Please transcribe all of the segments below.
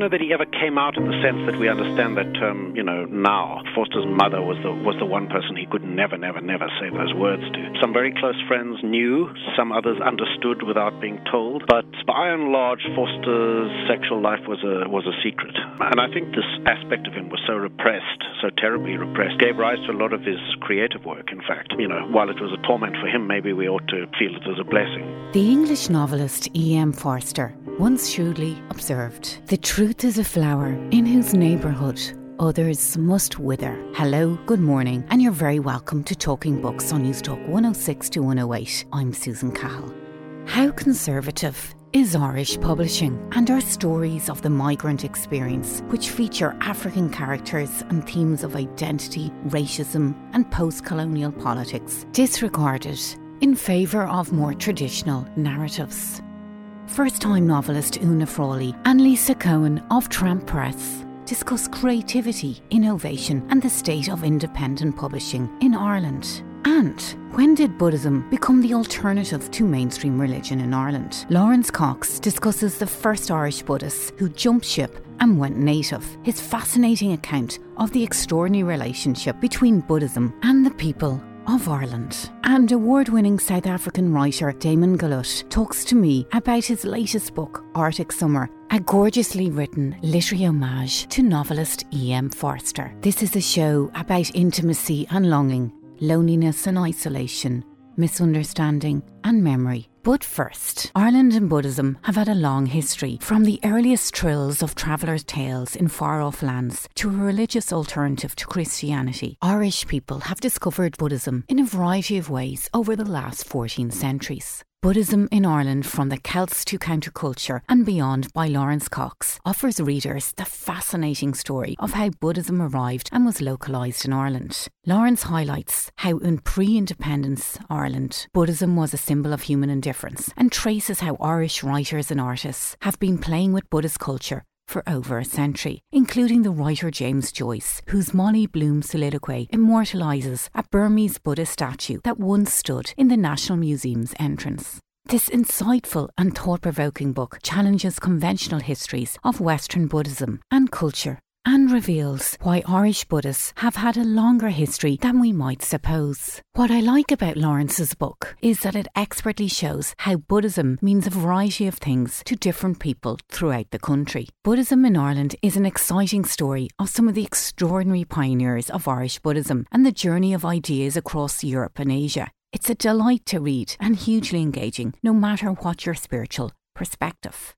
Don't know that he ever came out in the sense that we understand that term, you know, now. Forster's mother was the was the one person he could never, never, never say those words to. Some very close friends knew, some others understood without being told, but by and large, Forster's sexual life was a was a secret. And I think this aspect of him was so repressed, so terribly repressed, gave rise to a lot of his creative work. In fact, you know, while it was a torment for him, maybe we ought to feel it as a blessing. The English novelist E.M. Forster once shrewdly observed The truth is a flower in whose neighbourhood others must wither. Hello, good morning, and you're very welcome to Talking Books on Newstalk 106 to 108. I'm Susan Cahill. How conservative is Irish publishing and our stories of the migrant experience, which feature African characters and themes of identity, racism, and post colonial politics, disregarded in favour of more traditional narratives first time novelist Oona Frawley and Lisa Coen of Tramp Press discuss creativity, innovation, and the state of independent publishing in Ireland. And when did Buddhism become the alternative to mainstream religion in Ireland? Laurence Cox discusses the first Irish Buddhist who jumped ship and went native, his fascinating account of the extraordinary relationship between Buddhism and the people of Ireland. And award winning South African writer Damon Galgut talks to me about his latest book, Arctic Summer, a gorgeously written literary homage to novelist E.M. Forster. This is a show about intimacy and longing, loneliness and isolation, misunderstanding and memory. But first, Ireland and Buddhism have had a long history, from the earliest trills of travellers' tales in far off lands to a religious alternative to Christianity. Irish people have discovered Buddhism in a variety of ways over the last 14 centuries. Buddhism in Ireland from the Celts to Counterculture and Beyond by Laurence Cox offers readers the fascinating story of how Buddhism arrived and was localised in Ireland. Laurence highlights how in pre independence Ireland, Buddhism was a symbol of human indifference and traces how Irish writers and artists have been playing with Buddhist culture for over a century, including the writer James Joyce, whose Molly Bloom soliloquy immortalises a Burmese Buddhist statue that once stood in the National Museum's entrance. This insightful and thought provoking book challenges conventional histories of Western Buddhism and culture and reveals why Irish Buddhists have had a longer history than we might suppose. What I like about Laurence's book is that it expertly shows how Buddhism means a variety of things to different people throughout the country. Buddhism in Ireland is an exciting story of some of the extraordinary pioneers of Irish Buddhism and the journey of ideas across Europe and Asia. It's a delight to read and hugely engaging, no matter what your spiritual perspective.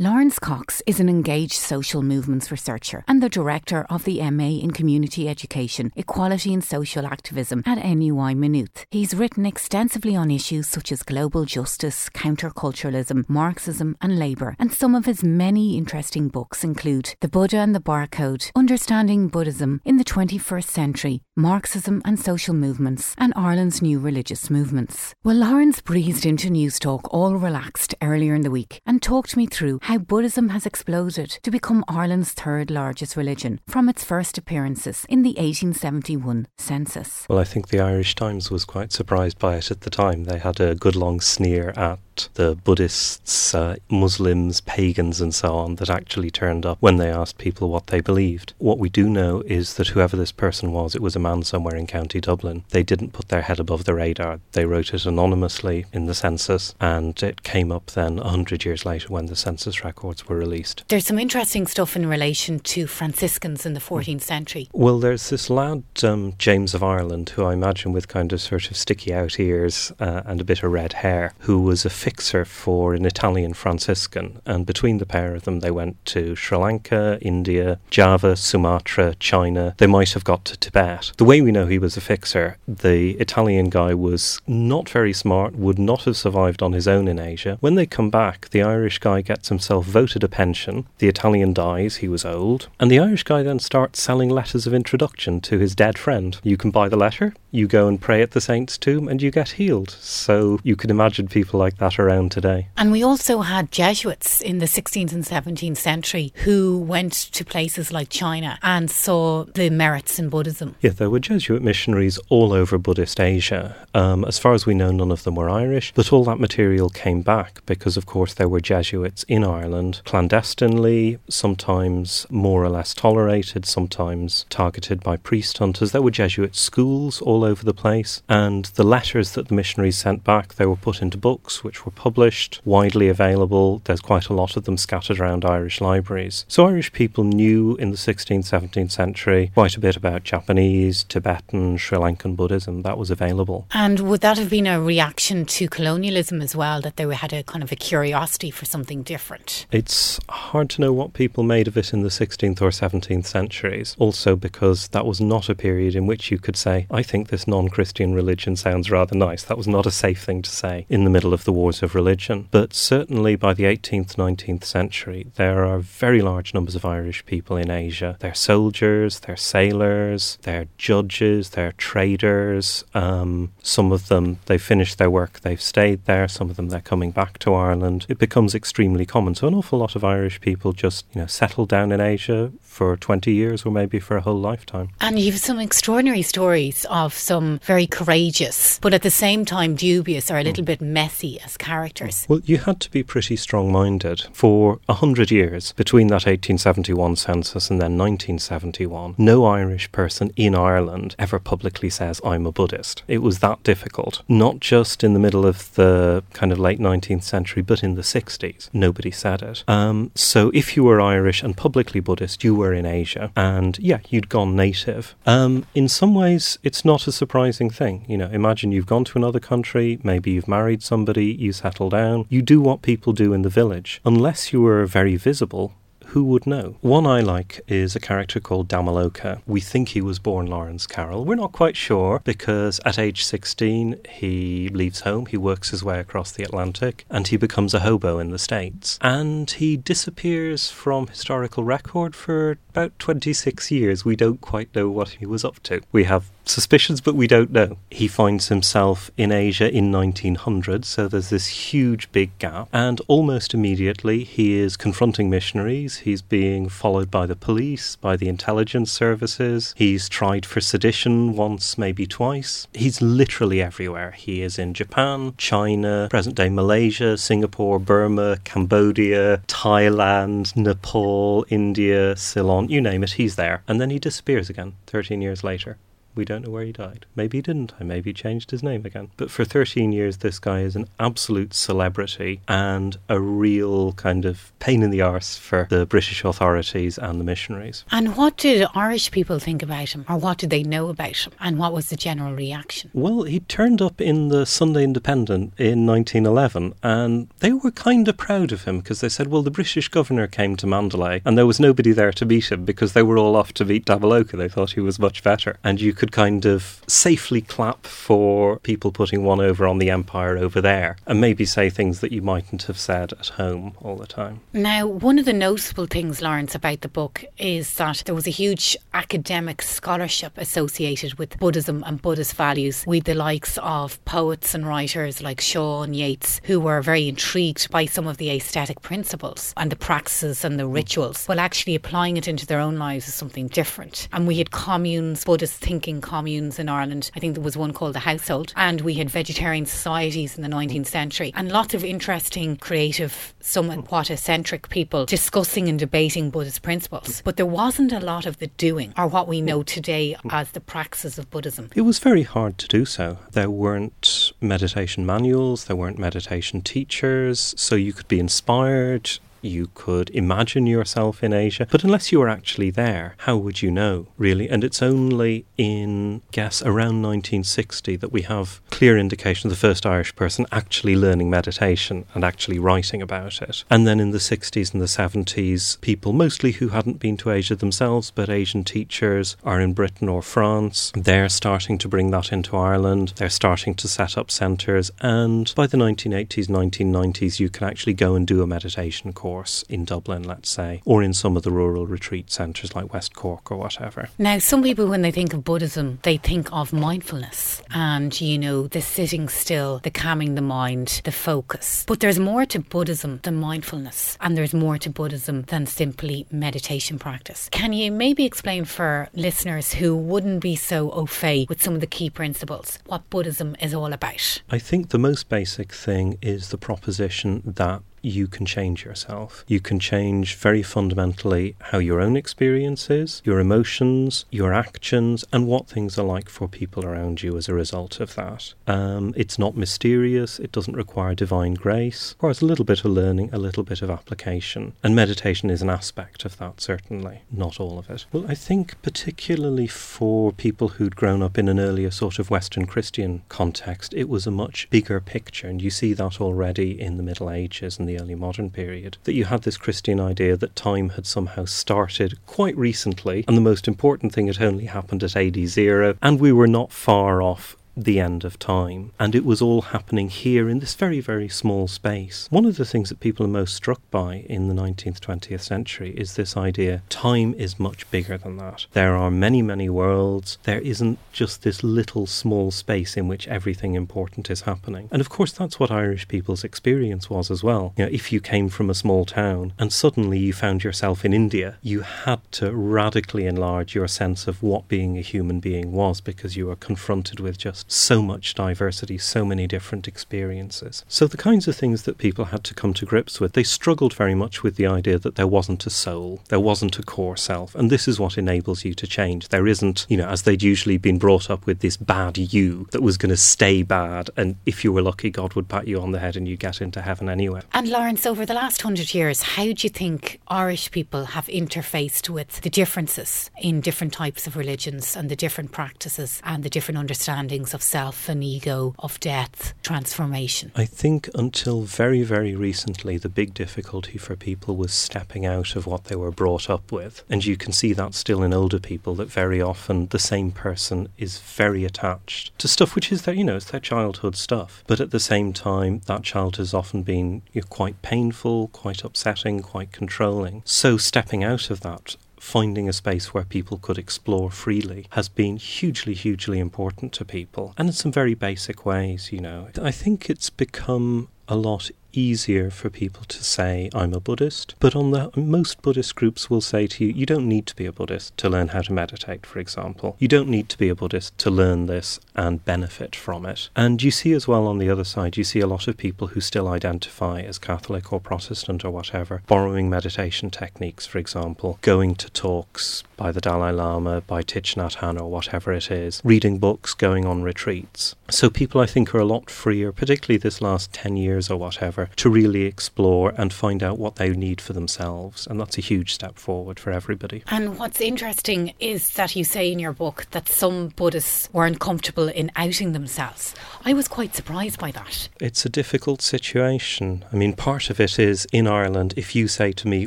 Laurence Cox is an engaged social movements researcher and the director of the MA in Community Education, Equality and Social Activism at NUI Maynooth. He's written extensively on issues such as global justice, counterculturalism, Marxism, and labour, and some of his many interesting books include The Buddha and the Barcode, Understanding Buddhism in the 21st Century, Marxism and Social Movements, and Ireland's New Religious Movements. Well, Laurence breezed into Newstalk all relaxed earlier in the week and talked me through how Buddhism has exploded to become Ireland's third largest religion from its first appearances in the 1871 census. Well, I think the Irish Times was quite surprised by it at the time. They had a good long sneer at the Buddhists, uh, Muslims, pagans, and so on that actually turned up when they asked people what they believed. What we do know is that whoever this person was, it was a man somewhere in County Dublin. They didn't put their head above the radar. They wrote it anonymously in the census, and it came up then a hundred years later when the census records were released. There's some interesting stuff in relation to Franciscans in the 14th century. Well, there's this lad, um, James of Ireland, who I imagine with kind of sort of sticky out ears uh, and a bit of red hair, who was a fixer for an Italian Franciscan. And between the pair of them, they went to Sri Lanka, India, Java, Sumatra, China. They might have got to Tibet. The way we know he was a fixer, the Italian guy was not very smart, would not have survived on his own in Asia. When they come back, the Irish guy gets himself himself voted a pension. The Italian dies, he was old. And the Irish guy then starts selling letters of introduction to his dead friend. You can buy the letter, you go and pray at the saint's tomb, and you get healed. So you can imagine people like that around today. And we also had Jesuits in the 16th and 17th century who went to places like China and saw the merits in Buddhism. Yeah, there were Jesuit missionaries all over Buddhist Asia. Um, as far as we know, none of them were Irish, but all that material came back because, of course, there were Jesuits in Ireland clandestinely, sometimes more or less tolerated, sometimes targeted by priest hunters. There were Jesuit schools all over the place, and the letters that the missionaries sent back, they were put into books which were published, widely available. There's quite a lot of them scattered around Irish libraries. So Irish people knew in the 16th, 17th century quite a bit about Japanese, Tibetan, Sri Lankan Buddhism that was available. And would that have been a reaction to colonialism as well, that they had a kind of a curiosity for something different? It's hard to know what people made of it in the 16th or 17th centuries, also because that was not a period in which you could say, I think this non Christian religion sounds rather nice. That was not a safe thing to say in the middle of the wars of religion. But certainly by the 18th, 19th century, there are very large numbers of Irish people in Asia. They're soldiers, they're sailors, they're judges, they're traders. Um, some of them, they've finished their work, they've stayed there. Some of them, they're coming back to Ireland. It becomes extremely common. So an awful lot of Irish people just, you know, settle down in Asia for 20 years or maybe for a whole lifetime. And you've some extraordinary stories of some very courageous, but at the same time dubious or a little mm. bit messy as characters. Well, you had to be pretty strong minded. For a hundred years, between that 1871 census and then 1971, no Irish person in Ireland ever publicly says, I'm a Buddhist. It was that difficult. Not just in the middle of the kind of late 19th century, but in the 60s. Nobody said it. Um, so if you were Irish and publicly Buddhist, you were in Asia. And yeah, you'd gone native. Um, in some ways, it's not a surprising thing. You know, imagine you've gone to another country, maybe you've married somebody, you settle down, you do what people do in the village. Unless you were very visible, who would know? One I like is a character called Dhammaloka. We think he was born Lawrence Carroll. We're not quite sure because at age 16 he leaves home, he works his way across the Atlantic, and he becomes a hobo in the States. And he disappears from historical record for about 26 years. We don't quite know what he was up to. We have suspicions, but we don't know. He finds himself in Asia in 1900, so there's this huge big gap, and almost immediately he is confronting missionaries. He's being followed by the police, by the intelligence services. He's tried for sedition once, maybe twice. He's literally everywhere. He is in Japan, China, present day Malaysia, Singapore, Burma, Cambodia, Thailand, Nepal, India, Ceylon, you name it, he's there. And then he disappears again 13 years later. We don't know where he died. Maybe he didn't. I maybe he changed his name again. But for 13 years, this guy is an absolute celebrity and a real kind of pain in the arse for the British authorities and the missionaries. And what did Irish people think about him, or what did they know about him, and what was the general reaction? Well, he turned up in the Sunday Independent in 1911, and they were kind of proud of him because they said, well, the British governor came to Mandalay, and there was nobody there to meet him because they were all off to meet Dhammaloka. They thought he was much better. And you could kind of safely clap for people putting one over on the empire over there and maybe say things that you mightn't have said at home all the time. Now, one of the noticeable things, Lawrence, about the book is that there was a huge academic scholarship associated with Buddhism and Buddhist values, with the likes of poets and writers like Shaw and Yeats, who were very intrigued by some of the aesthetic principles and the practices and the rituals, while actually applying it into their own lives as something different. And we had communes, Buddhist thinking communes in Ireland. I think there was one called the Household, and we had vegetarian societies in the 19th century, and lots of interesting, creative, somewhat eccentric people discussing and debating Buddhist principles. But there wasn't a lot of the doing, or what we know today as the praxis of Buddhism. It was very hard to do so. There weren't meditation manuals, there weren't meditation teachers, so you could be inspired you could imagine yourself in Asia, but unless you were actually there, how would you know, really? And it's only in, guess, around 1960 that we have clear indication of the first Irish person actually learning meditation and actually writing about it. And then in the 60s and the 70s, people mostly who hadn't been to Asia themselves, but Asian teachers are in Britain or France. They're starting to bring that into Ireland. They're starting to set up centres. And by the 1980s, 1990s, you can actually go and do a meditation course course, in Dublin, let's say, or in some of the rural retreat centres like West Cork or whatever. Now, some people, when they think of Buddhism, they think of mindfulness and, you know, the sitting still, the calming the mind, the focus. But there's more to Buddhism than mindfulness, and there's more to Buddhism than simply meditation practice. Can you maybe explain for listeners who wouldn't be so au fait with some of the key principles what Buddhism is all about? I think the most basic thing is the proposition that you can change yourself. You can change very fundamentally how your own experience is, your emotions, your actions, and what things are like for people around you as a result of that. Um, it's not mysterious, it doesn't require divine grace, it requires a little bit of learning, a little bit of application. And meditation is an aspect of that, certainly, not all of it. Well, I think particularly for people who'd grown up in an earlier sort of Western Christian context, it was a much bigger picture, and you see that already in the Middle Ages and the early modern period, that you had this Christian idea that time had somehow started quite recently, and the most important thing had only happened at AD zero, and we were not far off the end of time. And it was all happening here in this very, very small space. One of the things that people are most struck by in the 19th, 20th century is this idea time is much bigger than that. There are many, many worlds. There isn't just this little small space in which everything important is happening. And of course, that's what Irish people's experience was as well. You know, if you came from a small town and suddenly you found yourself in India, you had to radically enlarge your sense of what being a human being was because you were confronted with just so much diversity, so many different experiences. So, the kinds of things that people had to come to grips with, they struggled very much with the idea that there wasn't a soul, there wasn't a core self, and this is what enables you to change. There isn't, you know, as they'd usually been brought up with this bad you that was going to stay bad, and if you were lucky, God would pat you on the head and you get into heaven anyway. And Laurence, over the last hundred years, how do you think Irish people have interfaced with the differences in different types of religions and the different practices and the different understandings of self and ego, of death, transformation? I think until very, very recently, the big difficulty for people was stepping out of what they were brought up with. And you can see that still in older people, that very often the same person is very attached to stuff which is their, you know, it's their childhood stuff. But at the same time, that child has often been you know, quite painful, quite upsetting, quite controlling. So stepping out of that finding a space where people could explore freely has been hugely, hugely important to people. And in some very basic ways, you know. I think it's become a lot easier for people to say I'm a Buddhist, but on the most Buddhist groups will say to you you don't need to be a Buddhist to learn how to meditate for example. You don't need to be a Buddhist to learn this and benefit from it. And you see as well on the other side you see a lot of people who still identify as Catholic or Protestant or whatever, borrowing meditation techniques for example, going to talks by the Dalai Lama, by Thich Nhat Hanh or whatever it is, reading books, going on retreats. So people I think are a lot freer, particularly this last 10 years or whatever, to really explore and find out what they need for themselves. And that's a huge step forward for everybody. And what's interesting is that you say in your book that some Buddhists weren't comfortable in outing themselves. I was quite surprised by that. It's a difficult situation. I mean, part of it is in Ireland, if you say to me,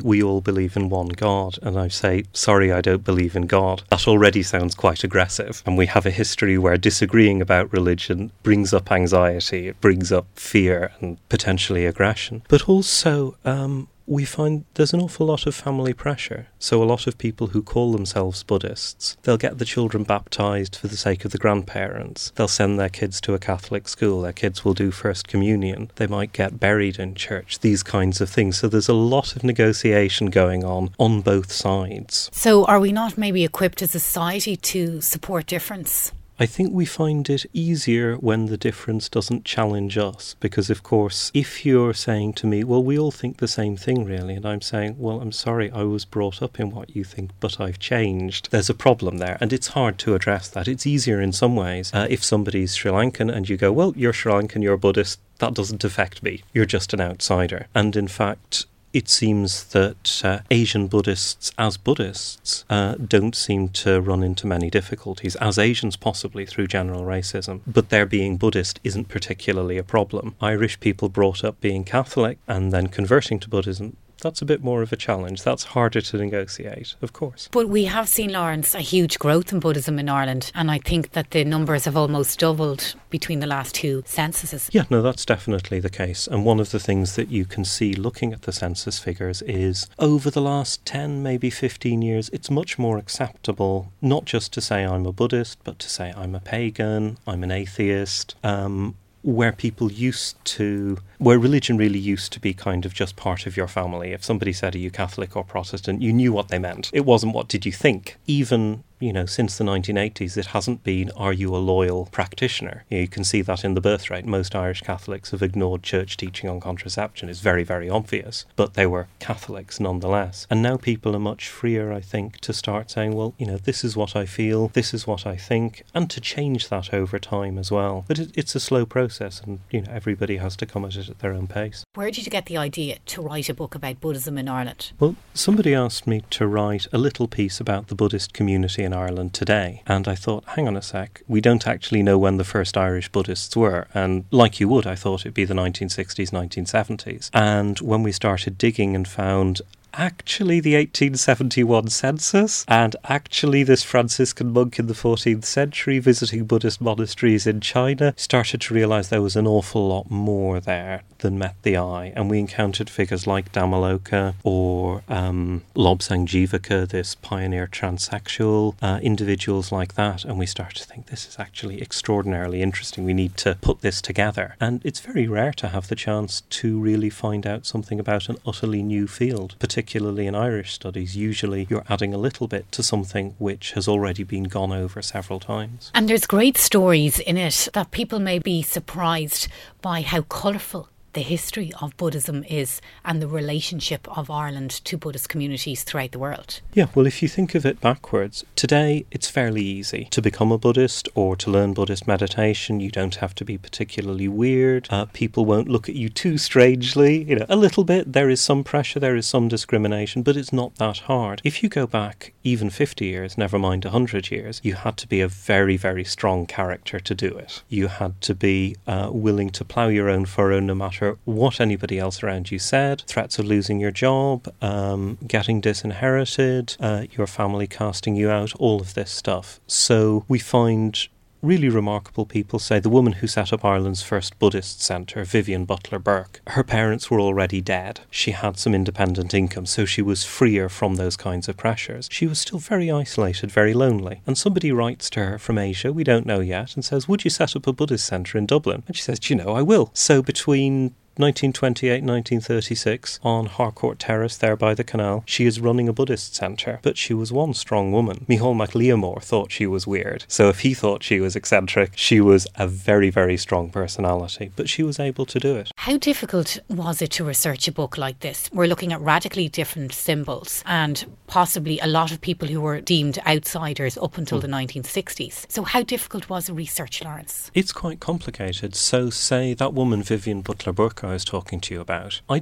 we all believe in one God, and I say, sorry, I don't believe in God, that already sounds quite aggressive. And we have a history where disagreeing about religion brings up anxiety, it brings up fear and potentially aggression. But also, um, we find there's an awful lot of family pressure. So, a lot of people who call themselves Buddhists, they'll get the children baptized for the sake of the grandparents. They'll send their kids to a Catholic school. Their kids will do First Communion. They might get buried in church, these kinds of things. So, there's a lot of negotiation going on on both sides. So, are we not maybe equipped as a society to support difference? I think we find it easier when the difference doesn't challenge us. Because, of course, if you're saying to me, well, we all think the same thing, really, and I'm saying, well, I'm sorry, I was brought up in what you think, but I've changed, there's a problem there. And it's hard to address that. It's easier in some ways uh, if somebody's Sri Lankan and you go, well, you're Sri Lankan, you're Buddhist, that doesn't affect me. You're just an outsider. And in fact, it seems that uh, Asian Buddhists, as Buddhists, uh, don't seem to run into many difficulties, as Asians possibly through general racism. But their being Buddhist isn't particularly a problem. Irish people brought up being Catholic and then converting to Buddhism that's a bit more of a challenge. That's harder to negotiate, of course. But we have seen, Laurence, a huge growth in Buddhism in Ireland, and I think that the numbers have almost doubled between the last two censuses. Yeah, no, that's definitely the case. And one of the things that you can see looking at the census figures is over the last 10, maybe 15 years, it's much more acceptable not just to say I'm a Buddhist, but to say I'm a pagan, I'm an atheist. Um, where people used to, where religion really used to be kind of just part of your family. If somebody said, Are you Catholic or Protestant? you knew what they meant. It wasn't what did you think. Even you know, since the 1980s, it hasn't been, are you a loyal practitioner? You, can see that in the birth rate. Most Irish Catholics have ignored church teaching on contraception. It's very, very obvious. But they were Catholics nonetheless. And now people are much freer, I think, to start saying, well, you know, this is what I feel, this is what I think, and to change that over time as well. But it, it's a slow process, and, you know, everybody has to come at it at their own pace. Where did you get the idea to write a book about Buddhism in Ireland? Well, somebody asked me to write a little piece about the Buddhist community in Ireland today. And I thought, hang on a sec, we don't actually know when the first Irish Buddhists were. And like you would, I thought it'd be the 1960s, 1970s. And when we started digging and found actually the 1871 census, and actually this Franciscan monk in the 14th century visiting Buddhist monasteries in China, started to realize there was an awful lot more there than met the eye. And we encountered figures like Dhammaloka or um, Lobsang Jivaka, this pioneer transsexual, uh, individuals like that. And we start to think this is actually extraordinarily interesting. We need to put this together. And it's very rare to have the chance to really find out something about an utterly new field, particularly particularly in Irish studies, usually you're adding a little bit to something which has already been gone over several times. And there's great stories in it that people may be surprised by how colourful the history of Buddhism is and the relationship of Ireland to Buddhist communities throughout the world. Yeah, well, if you think of it backwards, today it's fairly easy to become a Buddhist or to learn Buddhist meditation. You don't have to be particularly weird. Uh, people won't look at you too strangely. You know, a little bit. There is some pressure, there is some discrimination, but it's not that hard. If you go back even 50 years, never mind 100 years, you had to be a very, very strong character to do it. You had to be uh, willing to plough your own furrow no matter matter what anybody else around you said, threats of losing your job, um, getting disinherited, uh, your family casting you out, all of this stuff. So we find really remarkable people say the woman who set up Ireland's first Buddhist centre, Vivian Butler Burke, her parents were already dead. She had some independent income, so she was freer from those kinds of pressures. She was still very isolated, very lonely. And somebody writes to her from Asia, we don't know yet, and says, Would you set up a Buddhist centre in Dublin? And she says, Do you know, I will. So between 1928 1936 on Harcourt Terrace there by the canal. She is running a Buddhist centre, but she was one strong woman. Micheál Mac Liammóir thought she was weird, so if he thought she was eccentric, she was a very, very strong personality, but she was able to do it. How difficult was it to research a book like this? We're looking at radically different symbols and possibly a lot of people who were deemed outsiders up until mm. the 1960s. So, how difficult was the research, Laurence? It's quite complicated. So, say that woman, Vivian Butler Burke, I was talking to you about. I